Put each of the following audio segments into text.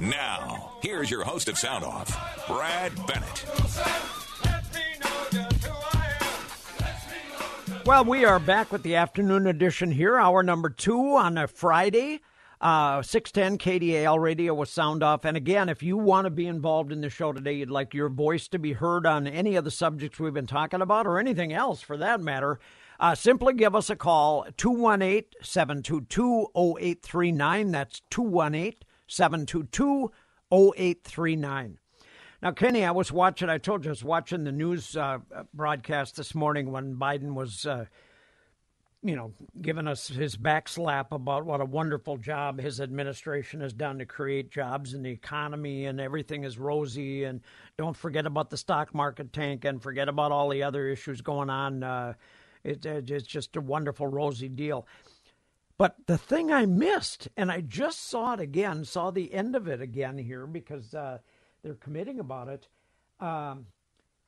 Now, here's your host of Sound Off, Brad Bennett. Well, we are back with the afternoon edition here, hour number two on a Friday. Uh, 610 KDAL radio with sound off. And again, if you want to be involved in the show today, you'd like your voice to be heard on any of the subjects we've been talking about or anything else for that matter, uh, simply give us a call 218 722 0839. That's 218 722 0839. Now, Kenny, I was watching, I told you I was watching the news uh, broadcast this morning when Biden was uh, you know, giving us his backslap about what a wonderful job his administration has done to create jobs in the economy and everything is rosy. And don't forget about the stock market tank and forget about all the other issues going on. Uh, it, it's just a wonderful, rosy deal. But the thing I missed, and I just saw it again, saw the end of it again here because uh, they're committing about it. Um,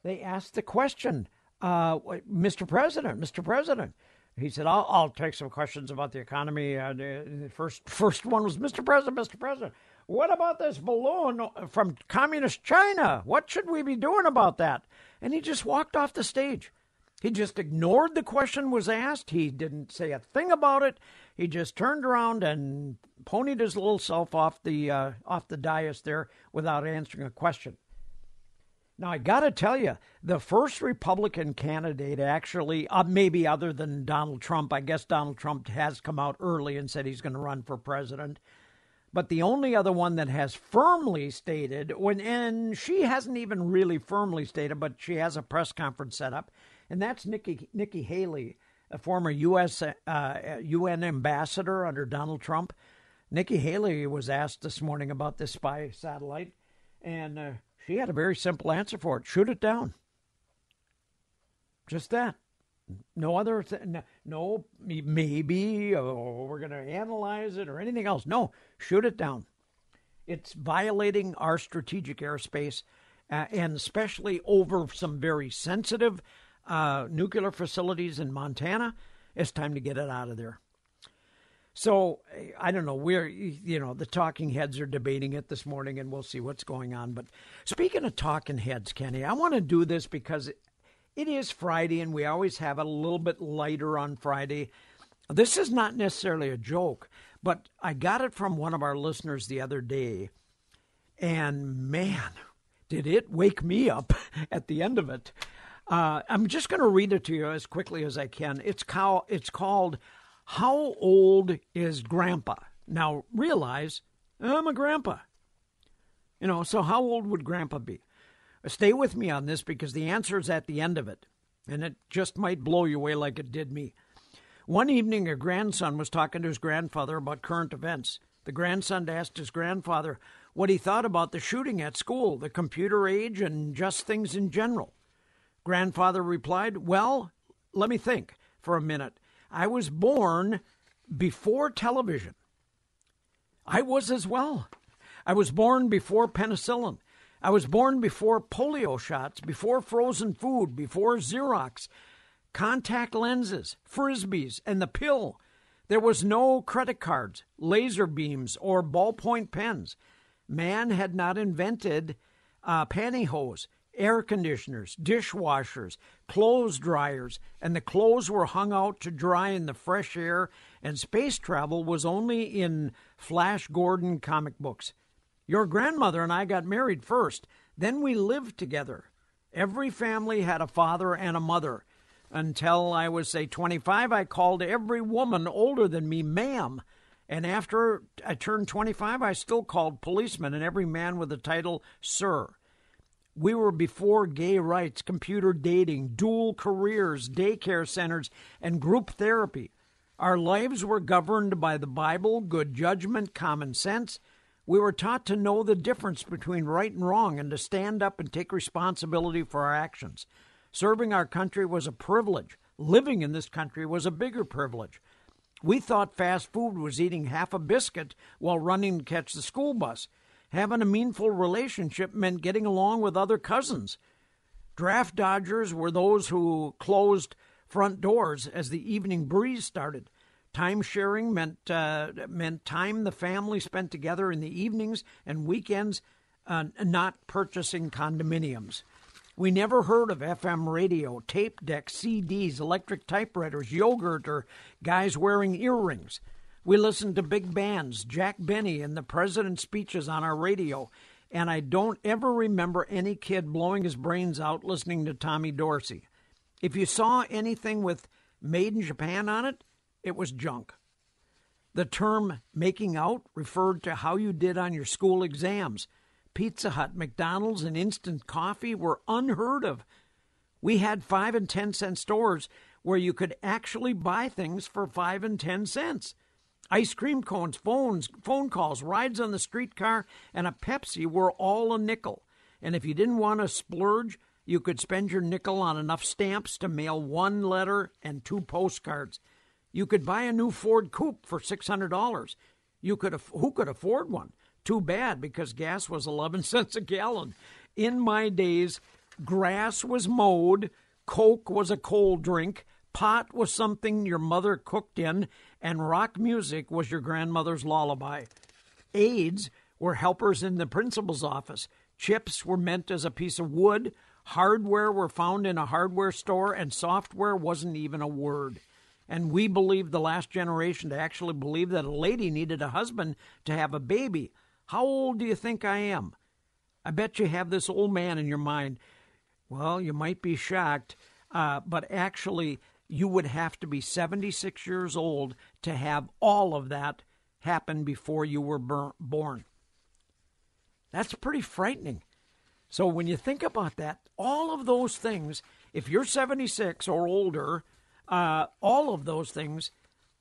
they asked the question, uh, Mr. President, Mr. President, he said, I'll, I'll take some questions about the economy. Uh, the first, first one was, Mr. President, Mr. President, what about this balloon from communist China? What should we be doing about that? And he just walked off the stage. He just ignored the question was asked. He didn't say a thing about it. He just turned around and ponied his little self off the uh, off the dais there without answering a question. Now, I got to tell you, the first Republican candidate actually, uh, maybe other than Donald Trump, I guess Donald Trump has come out early and said he's going to run for president. But the only other one that has firmly stated, when, and she hasn't even really firmly stated, but she has a press conference set up, and that's Nikki, Nikki Haley, a former U.S. Uh, UN ambassador under Donald Trump. Nikki Haley was asked this morning about this spy satellite, and uh, she had a very simple answer for it shoot it down. Just that. No other, th- no, maybe, or we're going to analyze it or anything else. No, shoot it down. It's violating our strategic airspace, uh, and especially over some very sensitive uh, nuclear facilities in Montana. It's time to get it out of there. So I don't know. We're you know the talking heads are debating it this morning, and we'll see what's going on. But speaking of talking heads, Kenny, I want to do this because it is Friday, and we always have it a little bit lighter on Friday. This is not necessarily a joke, but I got it from one of our listeners the other day, and man, did it wake me up at the end of it. Uh, I'm just going to read it to you as quickly as I can. It's, cow, it's called how old is grandpa? Now, realize I'm a grandpa. You know, so how old would grandpa be? Stay with me on this because the answer is at the end of it, and it just might blow you away like it did me. One evening, a grandson was talking to his grandfather about current events. The grandson asked his grandfather what he thought about the shooting at school, the computer age, and just things in general. Grandfather replied, Well, let me think for a minute. I was born before television. I was as well. I was born before penicillin. I was born before polio shots, before frozen food, before Xerox, contact lenses, frisbees, and the pill. There was no credit cards, laser beams, or ballpoint pens. Man had not invented uh, pantyhose air conditioners, dishwashers, clothes dryers, and the clothes were hung out to dry in the fresh air, and space travel was only in Flash Gordon comic books. Your grandmother and I got married first, then we lived together. Every family had a father and a mother. Until I was, say, 25, I called every woman older than me ma'am. And after I turned 25, I still called policemen and every man with the title sir. We were before gay rights, computer dating, dual careers, daycare centers, and group therapy. Our lives were governed by the Bible, good judgment, common sense. We were taught to know the difference between right and wrong and to stand up and take responsibility for our actions. Serving our country was a privilege. Living in this country was a bigger privilege. We thought fast food was eating half a biscuit while running to catch the school bus. Having a meaningful relationship meant getting along with other cousins. Draft dodgers were those who closed front doors as the evening breeze started. Time sharing meant uh, meant time the family spent together in the evenings and weekends, uh, not purchasing condominiums. We never heard of FM radio, tape decks, CDs, electric typewriters, yogurt, or guys wearing earrings. We listened to big bands, Jack Benny, and the president's speeches on our radio, and I don't ever remember any kid blowing his brains out listening to Tommy Dorsey. If you saw anything with Made in Japan on it, it was junk. The term making out referred to how you did on your school exams. Pizza Hut, McDonald's, and instant coffee were unheard of. We had five and ten cent stores where you could actually buy things for five and ten cents. Ice cream cones, phones, phone calls, rides on the streetcar, and a Pepsi were all a nickel. And if you didn't want to splurge, you could spend your nickel on enough stamps to mail one letter and two postcards. You could buy a new Ford Coupe for six hundred dollars. You could who could afford one? Too bad because gas was eleven cents a gallon. In my days, grass was mowed, Coke was a cold drink, pot was something your mother cooked in, and rock music was your grandmother's lullaby. Aides were helpers in the principal's office. Chips were meant as a piece of wood. Hardware were found in a hardware store, and software wasn't even a word. And we believed the last generation to actually believe that a lady needed a husband to have a baby. How old do you think I am? I bet you have this old man in your mind. Well, you might be shocked, uh, but actually, you would have to be 76 years old to have all of that happen before you were born. That's pretty frightening. So when you think about that, all of those things, if you're 76 or older, uh, all of those things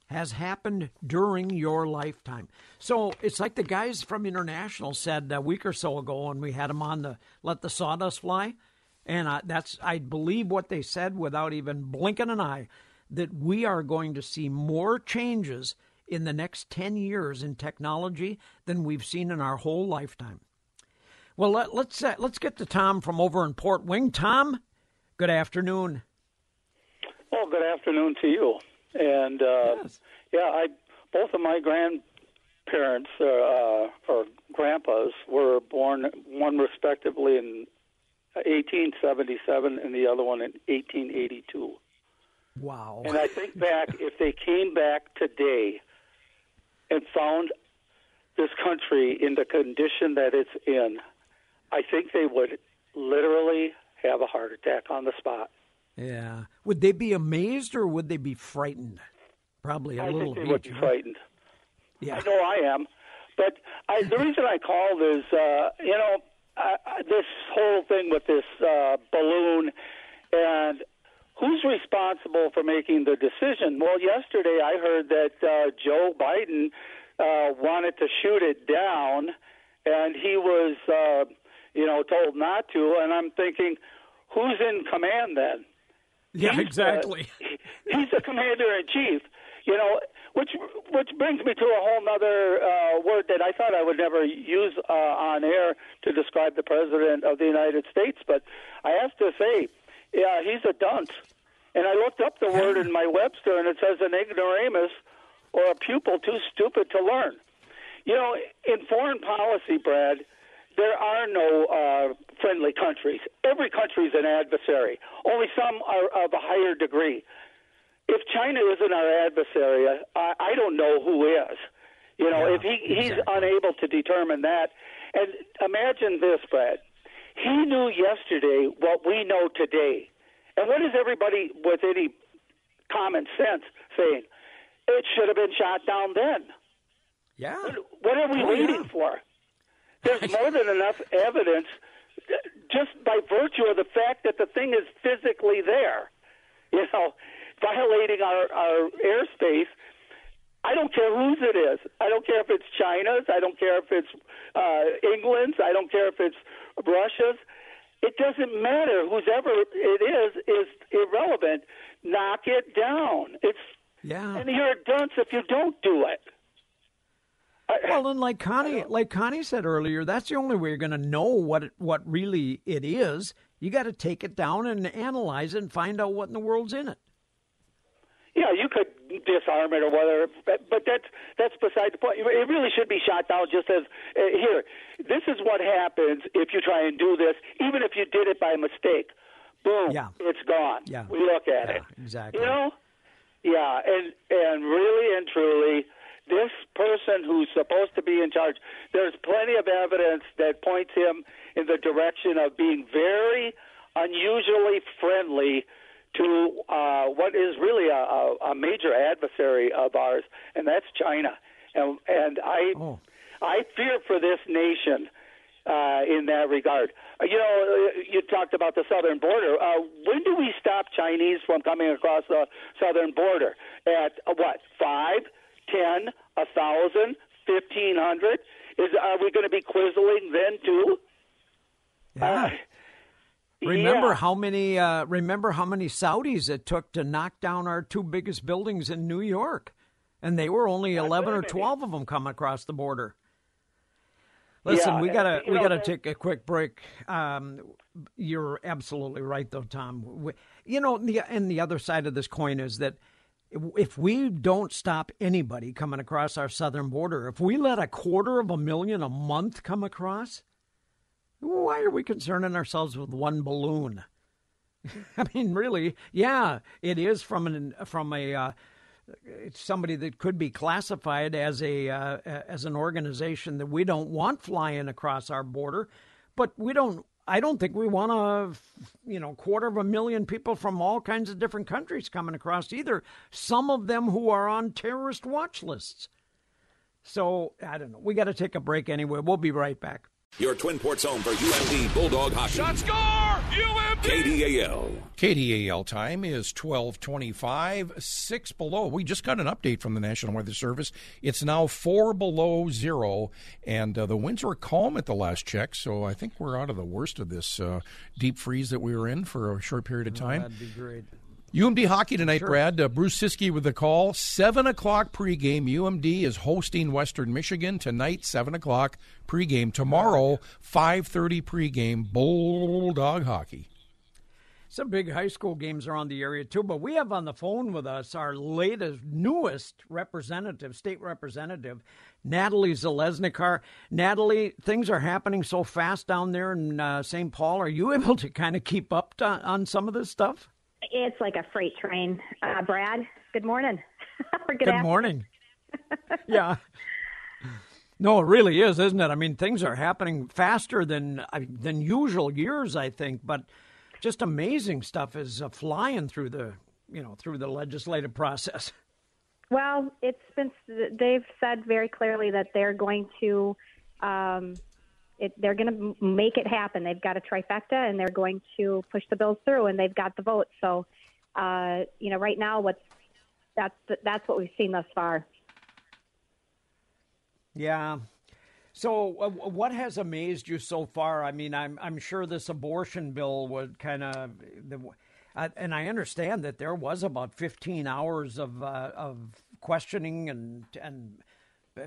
has happened during your lifetime. So it's like the guys from International said a week or so ago when we had them on the Let the Sawdust Fly. And uh, that's, I believe, what they said without even blinking an eye that we are going to see more changes in the next 10 years in technology than we've seen in our whole lifetime. Well, let, us let's, uh, let's get to Tom from over in Port Wing. Tom, good afternoon. Well, good afternoon to you. And uh, yes. yeah, I both of my grandparents uh, uh, or grandpas were born one respectively in 1877 and the other one in 1882. Wow. And I think back if they came back today and found this country in the condition that it's in, I think they would literally have a heart attack on the spot. Yeah. Would they be amazed or would they be frightened? Probably a I little. I think they would be frightened. Yeah. I know I am. But I, the reason I called is, uh, you know, I, I, this whole thing with this uh, balloon and who's responsible for making the decision? Well, yesterday I heard that uh, Joe Biden uh, wanted to shoot it down, and he was, uh, you know, told not to. And I'm thinking, who's in command then? Yeah, he's, exactly. He's the commander in chief. You know, which which brings me to a whole other uh, word that I thought I would never use uh, on air to describe the president of the United States, but I have to say, yeah, he's a dunce. And I looked up the word in my Webster, and it says an ignoramus or a pupil too stupid to learn. You know, in foreign policy, Brad, there are no uh, friendly countries. Every country is an adversary. Only some are of a higher degree. If China isn't our adversary, I, I don't know who is. You know, yeah, if he he's exactly. unable to determine that, and imagine this, Brad. He knew yesterday what we know today, and what is everybody with any common sense saying? It should have been shot down then. Yeah. What, what are we oh, waiting yeah. for? There's more than enough evidence just by virtue of the fact that the thing is physically there. You know, violating our, our airspace. I don't care whose it is. I don't care if it's China's. I don't care if it's uh, England's. I don't care if it's Russia's. It doesn't matter. Whoever it is is irrelevant. Knock it down. It's yeah. And you're a dunce if you don't do it. Well, and like Connie, like Connie said earlier, that's the only way you're going to know what it, what really it is. You got to take it down and analyze it and find out what in the world's in it. Yeah, you could disarm it or whether. But that's that's beside the point. It really should be shot down. Just as uh, here, this is what happens if you try and do this, even if you did it by mistake. Boom, yeah. it's gone. Yeah. We look at yeah, it. Exactly. You know? Yeah, and and really and truly, this person who's supposed to be in charge, there's plenty of evidence that points him in the direction of being very unusually friendly to uh, what is really a, a, a major adversary of ours, and that's China. And and I Oh. I fear for this nation uh, in that regard. Uh, you know, uh, you talked about the southern border. Uh, when do we stop Chinese from coming across the southern border? At uh, what? Five, ten, a thousand, fifteen hundred? Is are we going to be quizzling then too? Yeah. Remember yeah. how many? Uh, remember how many Saudis it took to knock down our two biggest buildings in New York, and they were only eleven or twelve of them coming across the border. Listen, Yeah, we gotta we know, gotta take a quick break. Um, you're absolutely right, though, Tom. We, you know, the and the other side of this coin is that if we don't stop anybody coming across our southern border, if we let a quarter of a million a month come across, why are we concerning ourselves with one balloon? I mean, really, yeah, it is from an from a uh, somebody that could be classified as a uh, as an organization that we don't want flying across our border, but we don't. I don't think we want a you know quarter of a million people from all kinds of different countries coming across either. Some of them who are on terrorist watch lists. So I don't know. We got to take a break anyway. We'll be right back. Your Twin Ports home for UMD Bulldog Hockey. Shot score! UMD! KDAL. KDAL time is 1225, 6 below. We just got an update from the National Weather Service. It's now 4 below zero, and uh, the winds were calm at the last check, so I think we're out of the worst of this uh, deep freeze that we were in for a short period of time. That'd be great. UMD hockey tonight, Brad. Uh, Bruce Ciskie with the call. Seven o'clock pregame. UMD is hosting Western Michigan tonight. Seven o'clock pregame. Tomorrow, five thirty pregame. Bulldog hockey. Some big high school games around the area too, but we have on the phone with us our latest, newest representative, state representative, Natalie Zeleznikar. Natalie, things are happening so fast down there in uh, St. Paul. Are you able to kind of keep up to, on some of this stuff? It's like a freight train. Uh, Brad, good morning. good, Good morning. yeah. No, it really is, isn't it? I mean, things are happening faster than than usual years, I think, but just amazing stuff is uh, flying through the you know through the legislative process. Well, it's been. They've said very clearly that they're going to. Um, it, they're going to make it happen. They've got a trifecta, and they're going to push the bills through, and they've got the vote. So, uh, you know, right now, what's that's that's what we've seen thus far. Yeah. So, uh, what has amazed you so far? I mean, I'm I'm sure this abortion bill would kind of, uh, and I understand that there was about 15 hours of uh, of questioning and and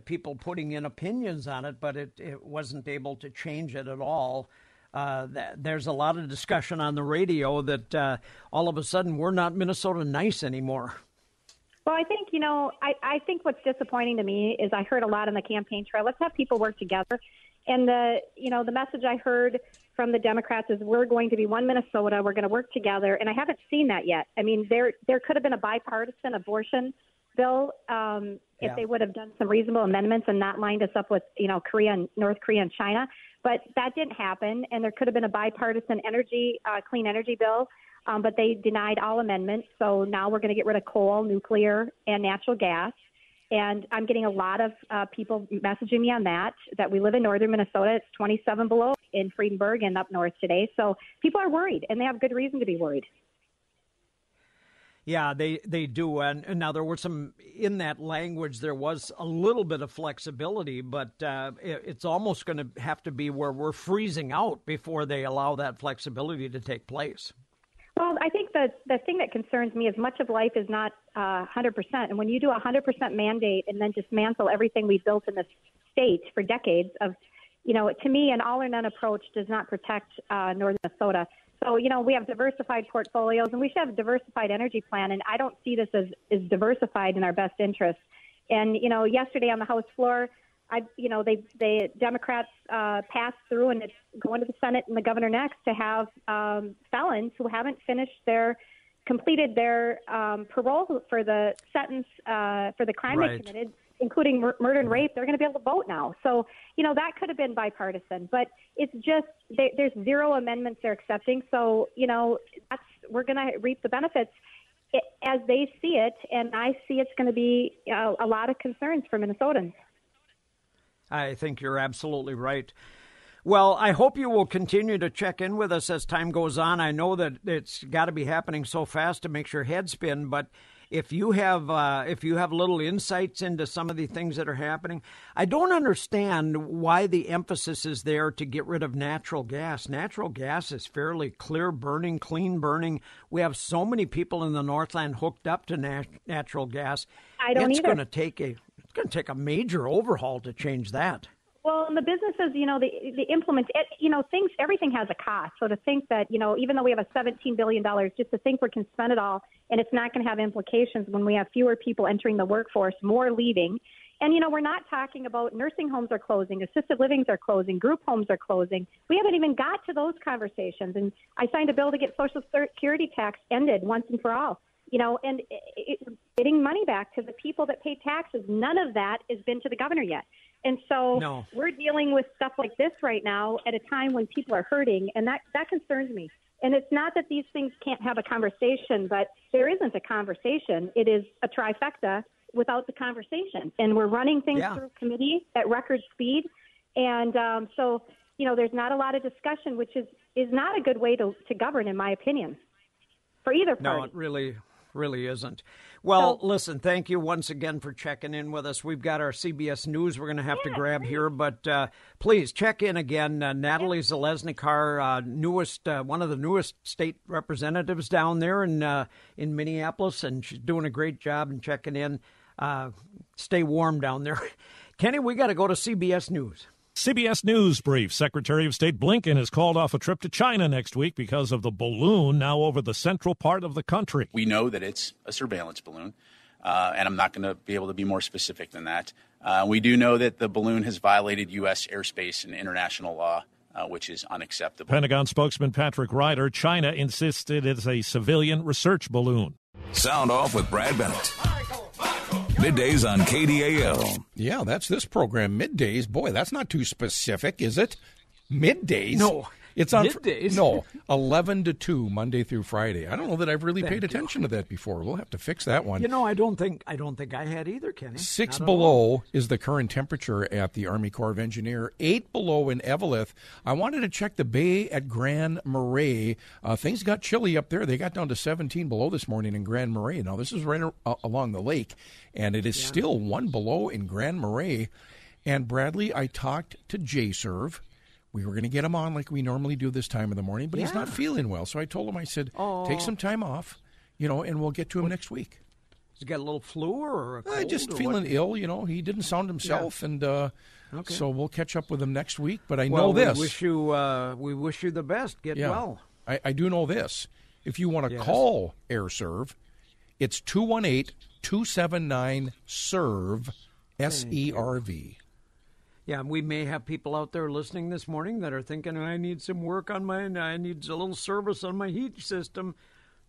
people putting in opinions on it, but it, it wasn't able to change it at all. Uh, th- there's a lot of discussion on the radio that uh, all of a sudden we're not Minnesota nice anymore. Well, I think you know. I, I think what's disappointing to me is I heard a lot on the campaign trail. Let's have people work together, and the you know the message I heard from the Democrats is we're going to be one Minnesota. We're going to work together, and I haven't seen that yet. I mean, there there could have been a bipartisan abortion bill um, if Yeah. they would have done some reasonable amendments and not lined us up with you know Korea and North Korea and China. But that didn't happen, and there could have been a bipartisan energy uh, clean energy bill um, but they denied all amendments. So now we're going to get rid of coal, nuclear, and natural gas. And I'm getting a lot of uh, people messaging me on that, that we live in northern Minnesota. It's 27 below in Fredenberg and up north today. So people are worried, and they have good reason to be worried. Yeah, they they do, and, now there were some in that language. There was a little bit of flexibility, but uh, it, it's almost going to have to be where we're freezing out before they allow that flexibility to take place. Well, I think the the thing that concerns me is much of life is not uh, 100%. And when you do a 100% mandate and then dismantle everything we built in this state for decades of, you know, to me, an all or none approach does not protect uh, northern Minnesota. So, you know, we have diversified portfolios and we should have a diversified energy plan. And I don't see this as, as diversified in our best interest. And, you know, yesterday on the House floor, I, you know, they, they Democrats uh, passed through, and it's going to the Senate and the governor next to have um, felons who haven't finished their completed their um, parole for the sentence uh, for the crime Right. they committed, including mur- murder and rape. They're going to be able to vote now. So you know that could have been bipartisan, but it's just they, there's zero amendments they're accepting. So you know that's we're going to reap the benefits i- as they see it, and I see it's going to be a lot of concerns for Minnesotans. I think you're absolutely right. Well, I hope you will continue to check in with us as time goes on. I know that it's got to be happening so fast to make your head spin, but if you have uh, if you have little insights into some of the things that are happening, I don't understand why the emphasis is there to get rid of natural gas. Natural gas is fairly clear burning, clean burning. We have so many people in the Northland hooked up to nat- natural gas. I don't it's either. going to take a it's going to take a major overhaul to change that. Well, and the businesses, you know, the the implements, it, eh, you know, things, everything has a cost. So to think that, you know, even though we have a $17 billion, just to think we can spend it all and it's not going to have implications when we have fewer people entering the workforce, more leaving. And, you know, we're not talking about nursing homes are closing, assisted livings are closing, group homes are closing. We haven't even got to those conversations. And I signed a bill to get Social Security tax ended once and for all. You know, and it, it, getting money back to the people that pay taxes. None of that has been to the governor yet. And so No. we're dealing with stuff like this right now at a time when people are hurting, and that that concerns me. And it's not that these things can't have a conversation, but there isn't a conversation. It is a trifecta without the conversation, and we're running things Yeah. through committee at record speed, and um, so you know there's not a lot of discussion, which is is not a good way to to govern, in my opinion, for either No, party. it really, really isn't. Well, So- listen, thank you once again for checking in with us. We've got our CBS News we're going to have to grab here, but uh, please check in again. Uh, Natalie Zeleznikar, uh, newest, uh, one of the newest state representatives down there in uh, in Minneapolis, and she's doing a great job and checking in. Uh, stay warm down there. Kenny, we got to go to CBS News. CBS News brief Secretary of State Blinken has called off a trip to China next week because of the balloon now over the central part of the country. We know that it's a surveillance balloon, uh, and I'm not going to be able to be more specific than that. Uh, we do know that the balloon has violated U.S. airspace and international law, uh, which is unacceptable. Pentagon spokesman Patrick Ryder, China insisted it's a civilian research balloon. Sound off with Brad Bennett. Middays on KDAL. Yeah, that's this program. Middays. Boy, that's not too specific, is it? Middays? No. It's on Middays? No, eleven to two, Monday through Friday. I don't know that I've really paid attention to that before. We'll have to fix that one. You know, I don't think I don't think I had either, Kenny. Six Not below is the current temperature at the Army Corps of Engineer. Eight below in Eveleth. I wanted to check the bay at Grand Marais. Uh, things got chilly up there. They got down to 17 below this morning in Grand Marais. Now, this is right a- along the lake, and it is still one below in Grand Marais. And Bradley, I talked to J-Serve. We were going to get him on like we normally do this time of the morning, but he's not feeling well. So I told him, I said, take some time off, you know, and we'll get to him next week. He's he got a little flu or a cold? Uh, just or feeling what? ill, you know. He didn't sound himself, and uh, Okay. so we'll catch up with him next week. But I Well, know this. we wish you uh, we wish you the best. Get yeah, well. I, I do know this. If you want to Yes. call AirServe, it's 218-279-SERVE, S-E-R-V. Yeah, we may have people out there listening this morning that are thinking, I need some work on my, I need a little service on my heat system.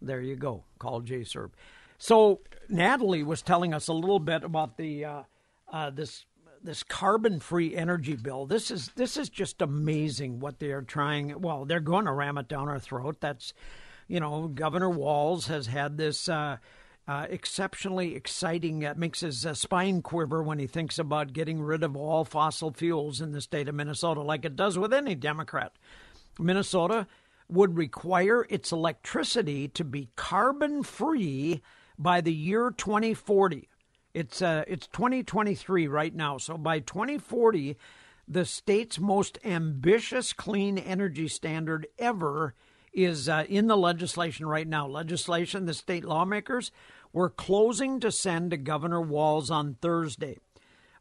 There you go. Call JServe. So Natalie was telling us a little bit about the uh, uh, this this carbon free energy bill. This is this is just amazing what they are trying. Well, they're going to ram it down our throat. That's you know, Governor Walz has had this. Uh, uh, exceptionally exciting. It makes his uh, spine quiver when he thinks about getting rid of all fossil fuels in the state of Minnesota, like it does with any Democrat. Minnesota would require its electricity to be carbon free by the year 2040. It's uh, it's 2023 right now, so by 2040, the state's most ambitious clean energy standard ever is uh, in the legislation right now. Legislation the state lawmakers were closing to send to Governor Walz on Thursday.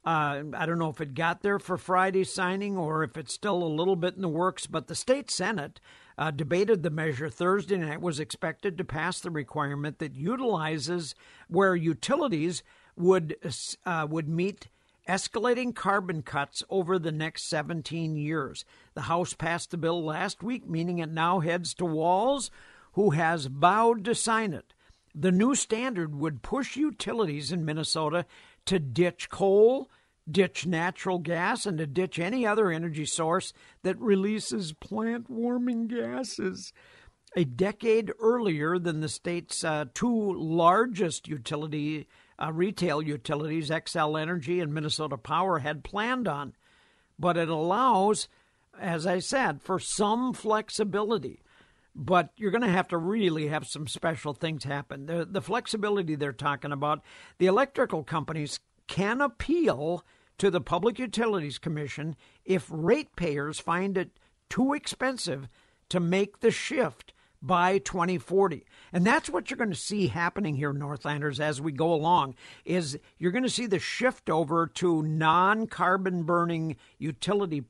Uh, I don't know if it got there for Friday signing or if it's still a little bit in the works, but the state Senate uh, debated the measure Thursday night, It was expected to pass the requirement that utilizes where utilities would uh, would meet escalating carbon cuts over the next 17 years. The House passed the bill last week, meaning it now heads to Walz, who has vowed to sign it. The new standard would push utilities in Minnesota to ditch coal, ditch natural gas, and to ditch any other energy source that releases plant warming gases. A decade earlier than the state's uh, two largest utility uh, retail utilities, Xcel Energy and Minnesota Power, had planned on. But it allows, as I said, for some flexibility. But you're going to have to really have some special things happen. The, the flexibility they're talking about, the electrical companies can appeal to the Public Utilities Commission if ratepayers find it too expensive to make the shift by 2040. And that's what you're going to see happening here, Northlanders, as we go along, is you're going to see the shift over to non-carbon burning utility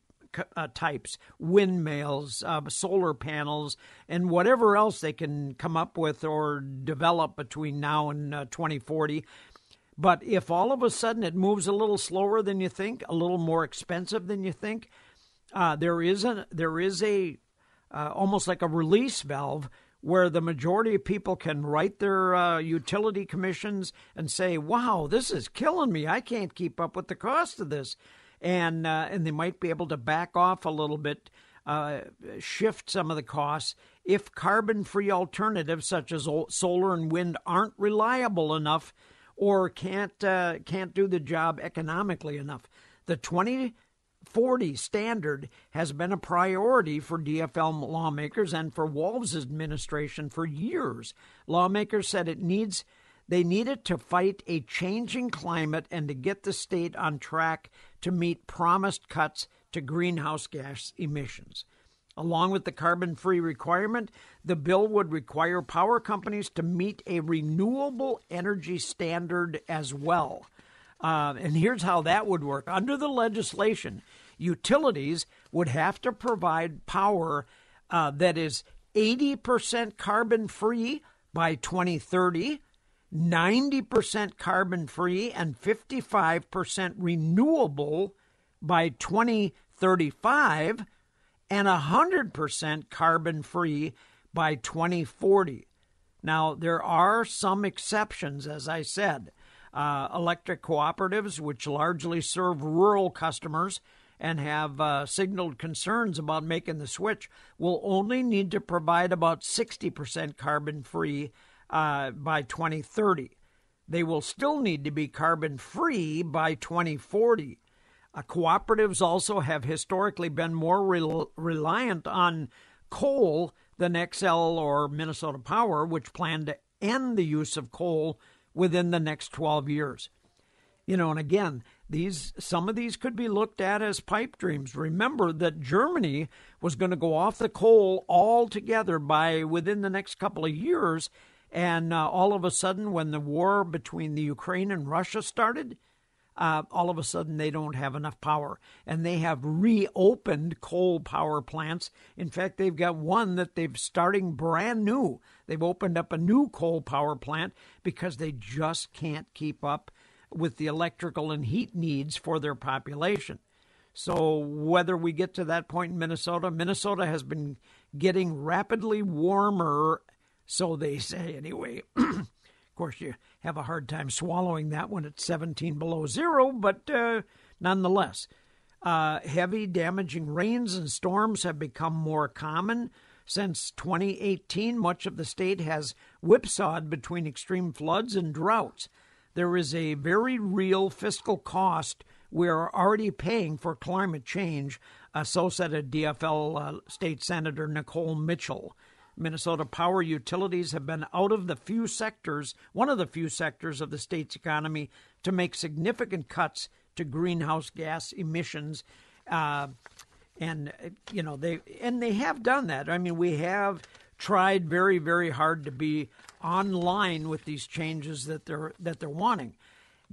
uh, types, windmills, uh, solar panels, and whatever else they can come up with or develop between now and uh, 2040. But if all of a sudden it moves a little slower than you think, a little more expensive than you think, uh, there is a there is a uh, almost like a release valve where the majority of people can write their uh, utility commissions and say, "Wow, this is killing me. I can't keep up with the cost of this," and uh, and they might be able to back off a little bit, uh, shift some of the costs if carbon-free alternatives such as solar and wind aren't reliable enough or can't uh, can't do the job economically enough. The 2040 standard has been a priority for DFL lawmakers and for Walz's administration for years. Lawmakers said it needs they needed to fight a changing climate and to get the state on track to meet promised cuts to greenhouse gas emissions. Along with the carbon free requirement, the bill would require power companies to meet a renewable energy standard as well. Uh, and here's how that would work. Under the legislation, utilities would have to provide power uh, that is 80% carbon free by 2030, 90% carbon free, and 55% renewable by 2035, and 100% carbon free by 2040. Now, there are some exceptions, as I said. Uh, electric cooperatives, which largely serve rural customers, and have uh, signaled concerns about making the switch will only need to provide about 60% carbon free uh, by 2030. They will still need to be carbon free by 2040. Uh, cooperatives also have historically been more rel- reliant on coal than Xcel or Minnesota Power, which plan to end the use of coal within the next 12 years. You know, and again, these some of these could be looked at as pipe dreams. Remember that Germany was going to go off the coal altogether by within the next couple of years, and uh, all of a sudden, when the war between the Ukraine and Russia started, uh, all of a sudden they don't have enough power, and they have reopened coal power plants. In fact, they've got one that they've starting brand new. They've opened up a new coal power plant because they just can't keep up with the electrical and heat needs for their population. So, whether we get to that point in Minnesota, Minnesota has been getting rapidly warmer, so they say anyway. of course, you have a hard time swallowing that when it's 17 below zero, but uh, nonetheless, uh, heavy, damaging rains and storms have become more common. Since 2018, much of the state has whipsawed between extreme floods and droughts there is a very real fiscal cost we are already paying for climate change, uh, so said a DFL uh, State Senator Nicole Mitchell. Minnesota power utilities have been out of the few sectors, one of the few sectors of the state's economy, to make significant cuts to greenhouse gas emissions. Uh, and you know they and they have done that. I mean, we have tried very, very hard to be online with these changes that they're that they're wanting.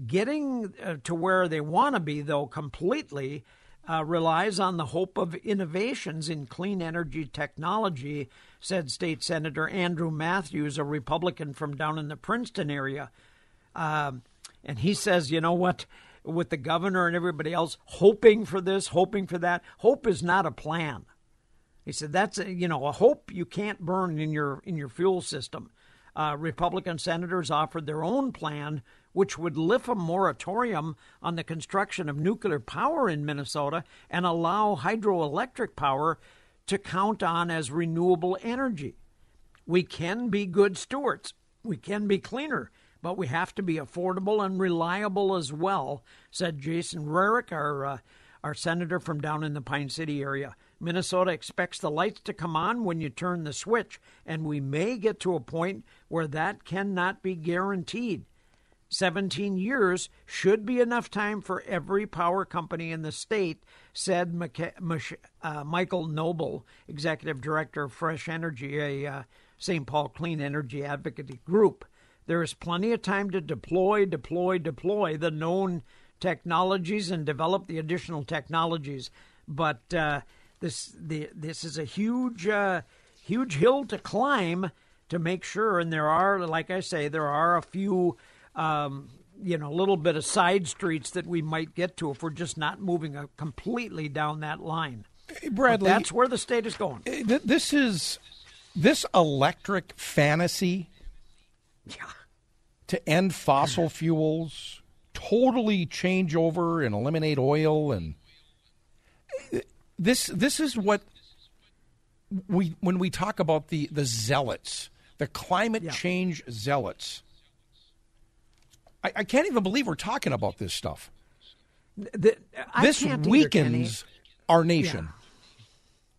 Getting uh, to where they want to be, though, completely uh, relies on the hope of innovations in clean energy technology, said State Senator Andrew Matthews, a Republican from down in the Princeton area. Um, and he says, you know what? With the governor and everybody else hoping for this, hoping for that, hope is not a plan. He said that's a, you know a hope you can't burn in your in your fuel system. Uh, Republican senators offered their own plan, which would lift a moratorium on the construction of nuclear power in Minnesota and allow hydroelectric power to count on as renewable energy. We can be good stewards. We can be cleaner, but we have to be affordable and reliable as well, said Jason Rarick, our, uh, our senator from down in the Pine City area. Minnesota expects the lights to come on when you turn the switch, and we may get to a point where that cannot be guaranteed. 17 years should be enough time for every power company in the state, said uh, Michael Noble, executive director of Fresh Energy, a uh, St. Paul Clean Energy Advocacy Group. There is plenty of time to deploy, deploy, deploy the known technologies and develop the additional technologies. But uh, this the, this is a huge uh, huge hill to climb to make sure. And there are, like I say, there are a few. Um, you know, a little bit of side streets that we might get to if we're just not moving a, completely down that line. Bradley, but that's where the state is going. This is this electric fantasy. Yeah. To end fossil fuels, totally change over and eliminate oil and this this is what we when we talk about the the zealots, the climate yeah. change zealots. I, I, can't even believe we're talking about this stuff. The, this weakens either, our nation. Yeah.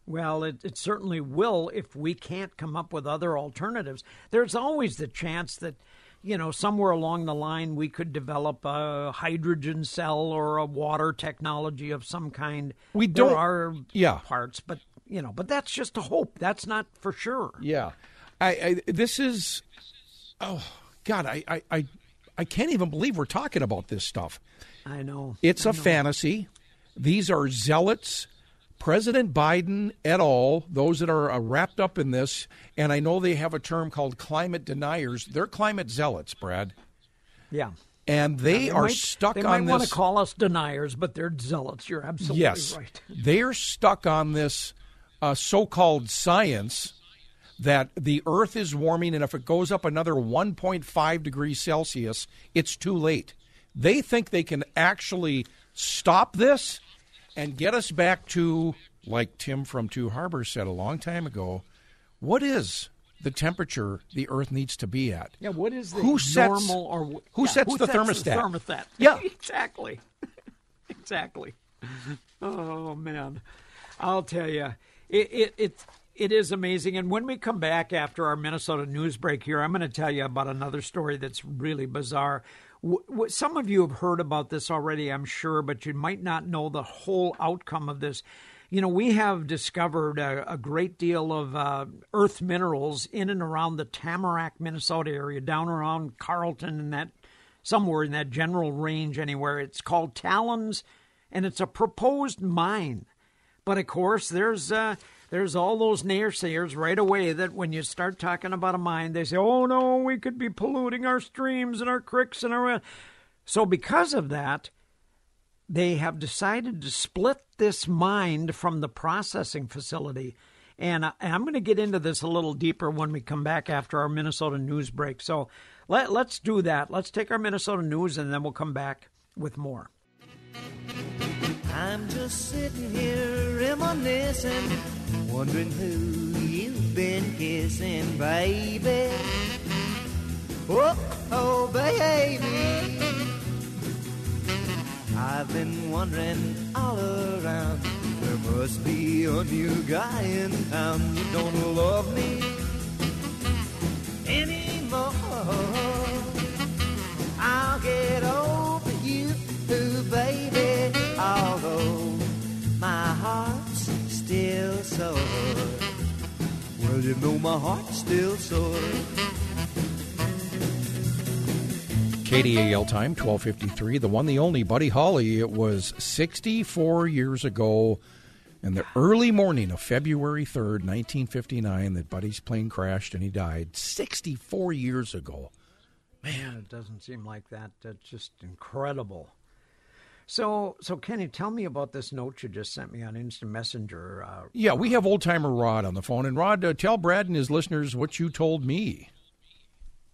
Well, it, it certainly will if we can't come up with other alternatives. There's always the chance that you know, somewhere along the line we could develop a hydrogen cell or a water technology of some kind. We don't. There are yeah. parts, but you know, but that's just a hope. That's not for sure. Yeah, I, I this is. Oh God, I, I, I, I can't even believe we're talking about this stuff. I know. It's I a know. fantasy. These are zealots President Biden et al., those that are uh, wrapped up in this, and I know they have a term called climate deniers. They're climate zealots, Brad. Yeah. And they, they are might, stuck they on might this. They want to call us deniers, but they're zealots. You're absolutely yes, right. They're stuck on this uh, so called science that the Earth is warming, and if it goes up another 1.5 degrees Celsius, it's too late. They think they can actually stop this and get us back to, like Tim from Two Harbors said a long time ago, what is the temperature the Earth needs to be at? Yeah, what is the who sets, normal or who yeah, sets who the sets thermostat? The thermostat. Yeah, exactly, exactly. Oh man, I'll tell you, it, it it it is amazing. And when we come back after our Minnesota news break here, I'm going to tell you about another story that's really bizarre some of you have heard about this already, I'm sure, but you might not know the whole outcome of this. You know, we have discovered a, a great deal of uh, earth minerals in and around the Tamarack, Minnesota area, down around Carlton and that somewhere in that general range anywhere. It's called Talons, and it's a proposed mine. But of course, there's uh, there's all those naysayers right away that when you start talking about a mine, they say, "Oh no, we could be polluting our streams and our creeks and our." So because of that, they have decided to split this mine from the processing facility. And uh, I'm going to get into this a little deeper when we come back after our Minnesota news break. So let, let's do that. Let's take our Minnesota news and then we'll come back with more. I'm just sitting here reminiscing, wondering who you've been kissing, baby. Oh, oh, baby. I've been wondering all around. There must be a new guy in town who don't love me anymore. I'll get you, baby although my heart's still sore. Well, you know my heart's still sore. KDAL time, 1253. The one, the only, Buddy Holly. It was 64 years ago in the early morning of February 3rd, 1959, that Buddy's plane crashed and he died. 64 years ago. Man, it doesn't seem like that. That's just incredible. So, so Kenny, tell me about this note you just sent me on Instant Messenger. Uh, yeah, we have old timer Rod on the phone, and Rod, uh, tell Brad and his listeners what you told me.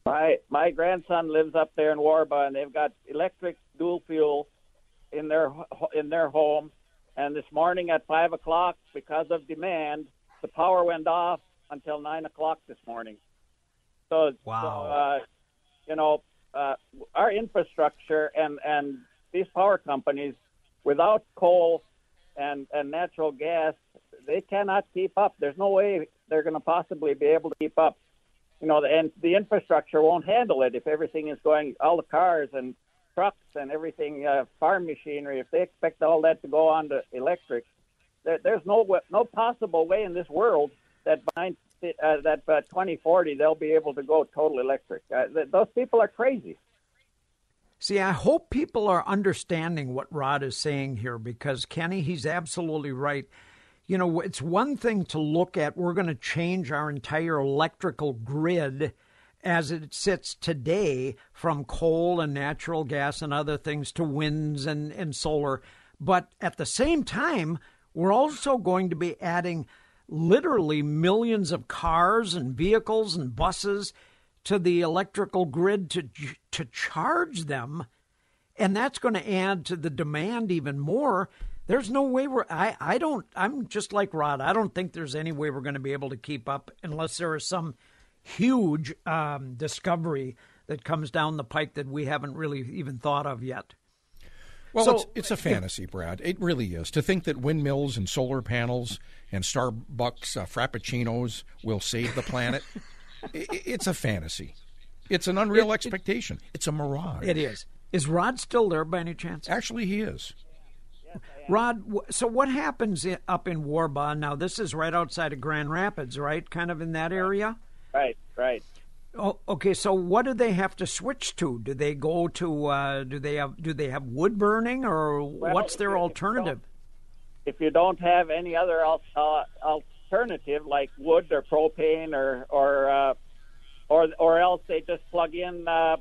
My my grandson lives up there in Warba, and they've got electric dual fuel in their in their home. And this morning at five o'clock, because of demand, the power went off until nine o'clock this morning. So, wow. So, uh, you know, uh, our infrastructure and and these power companies, without coal and and natural gas, they cannot keep up. There's no way they're going to possibly be able to keep up you know, and the infrastructure won't handle it if everything is going, all the cars and trucks and everything, uh, farm machinery, if they expect all that to go on to electric, there, there's no no possible way in this world that by uh, that by 2040 they'll be able to go total electric. Uh, th- those people are crazy. See, I hope people are understanding what Rod is saying here because Kenny, he's absolutely right you know, it's one thing to look at, we're going to change our entire electrical grid as it sits today from coal and natural gas and other things to winds and, and solar. But at the same time, we're also going to be adding literally millions of cars and vehicles and buses to the electrical grid to to charge them and that's going to add to the demand even more there's no way we're I, I don't I'm just like Rod. I don't think there's any way we're going to be able to keep up unless there is some huge um, discovery that comes down the pike that we haven't really even thought of yet. Well, so, it's, it's, a fantasy, Brad. It really is. To think that windmills and solar panels and Starbucks uh, frappuccinos will save the planet, it's a fantasy. It's an unreal it, expectation. it's a mirage. It is. Is Rod still there by any chance? Actually, he is. Rod, so what happens up in Warba? Now, this is right outside of Grand Rapids, right? Kind of in that area? Right, right. Oh, okay. So, what do they have to switch to? Do they go to? Uh, do they have? Do they have wood burning, or well, what's their if alternative? You if you don't have any other uh, alternative like wood or propane or or uh, or or else they just plug in uh,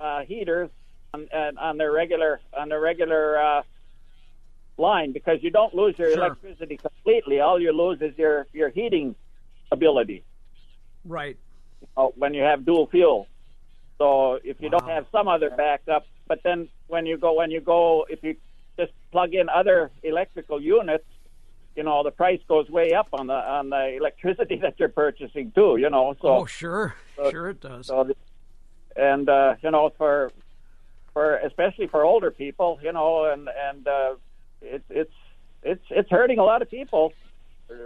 uh, heaters on, on their regular on their regular uh, line because you don't lose your sure. electricity completely. All you lose is your your heating ability. Right. Oh, when you have dual fuel. So if you wow. don't have some other backup, but then when you go when you go if you just plug in other electrical units, you know the price goes way up on the on the electricity that you're purchasing too. You know. So oh sure, so, sure it does. So and uh, you know for for especially for older people, you know, and and uh, it's it's it's it's hurting a lot of people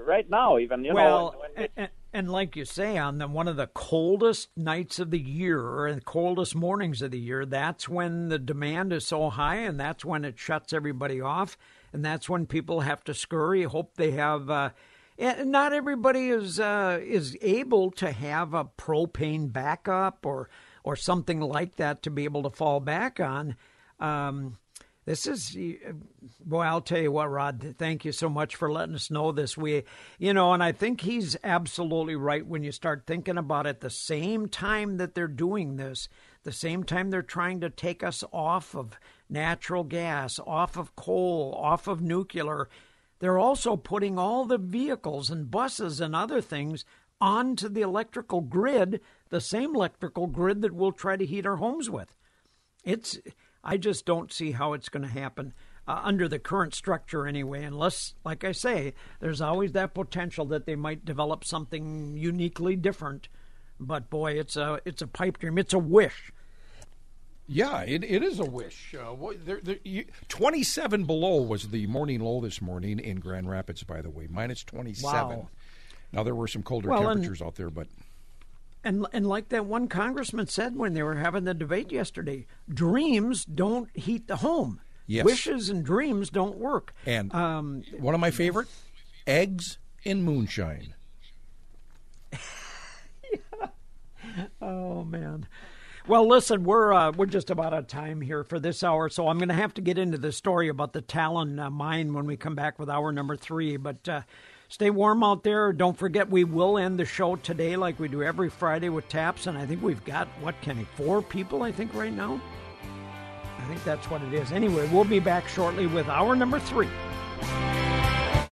right now. Even you well, know. When, and, and, like you say, on the, one of the coldest nights of the year and coldest mornings of the year, that's when the demand is so high, and that's when it shuts everybody off, and that's when people have to scurry. Hope they have. Uh, not everybody is uh, is able to have a propane backup or or something like that to be able to fall back on. Um, this is, boy, I'll tell you what, Rod, thank you so much for letting us know this. We, you know, and I think he's absolutely right when you start thinking about it. The same time that they're doing this, the same time they're trying to take us off of natural gas, off of coal, off of nuclear, they're also putting all the vehicles and buses and other things onto the electrical grid, the same electrical grid that we'll try to heat our homes with. It's I just don't see how it's going to happen uh, under the current structure anyway, unless, like I say, there's always that potential that they might develop something uniquely different. But boy, it's a it's a pipe dream. It's a wish. Yeah, it, it is a wish. Uh, there, there, you, 27 below was the morning low this morning in Grand Rapids, by the way, minus 27. Wow. Now, there were some colder well, temperatures out there, but. And and like that one congressman said when they were having the debate yesterday, dreams don't heat the home. Yes. Wishes and dreams don't work. And um, one of my favorite, eggs in moonshine. yeah. Oh man. Well, listen, we're uh, we're just about out of time here for this hour, so I'm going to have to get into the story about the Talon uh, mine when we come back with hour number three. But uh, stay warm out there. Don't forget, we will end the show today like we do every Friday with taps, and I think we've got what Kenny four people I think right now. I think that's what it is. Anyway, we'll be back shortly with hour number three.